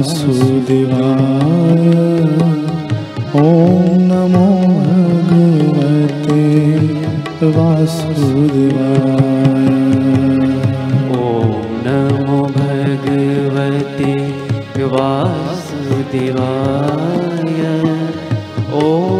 वासुदेवाय। ॐ नमो भगवते वासुदेवाय। ॐ नमो भगवते वासुदेवाय। ॐ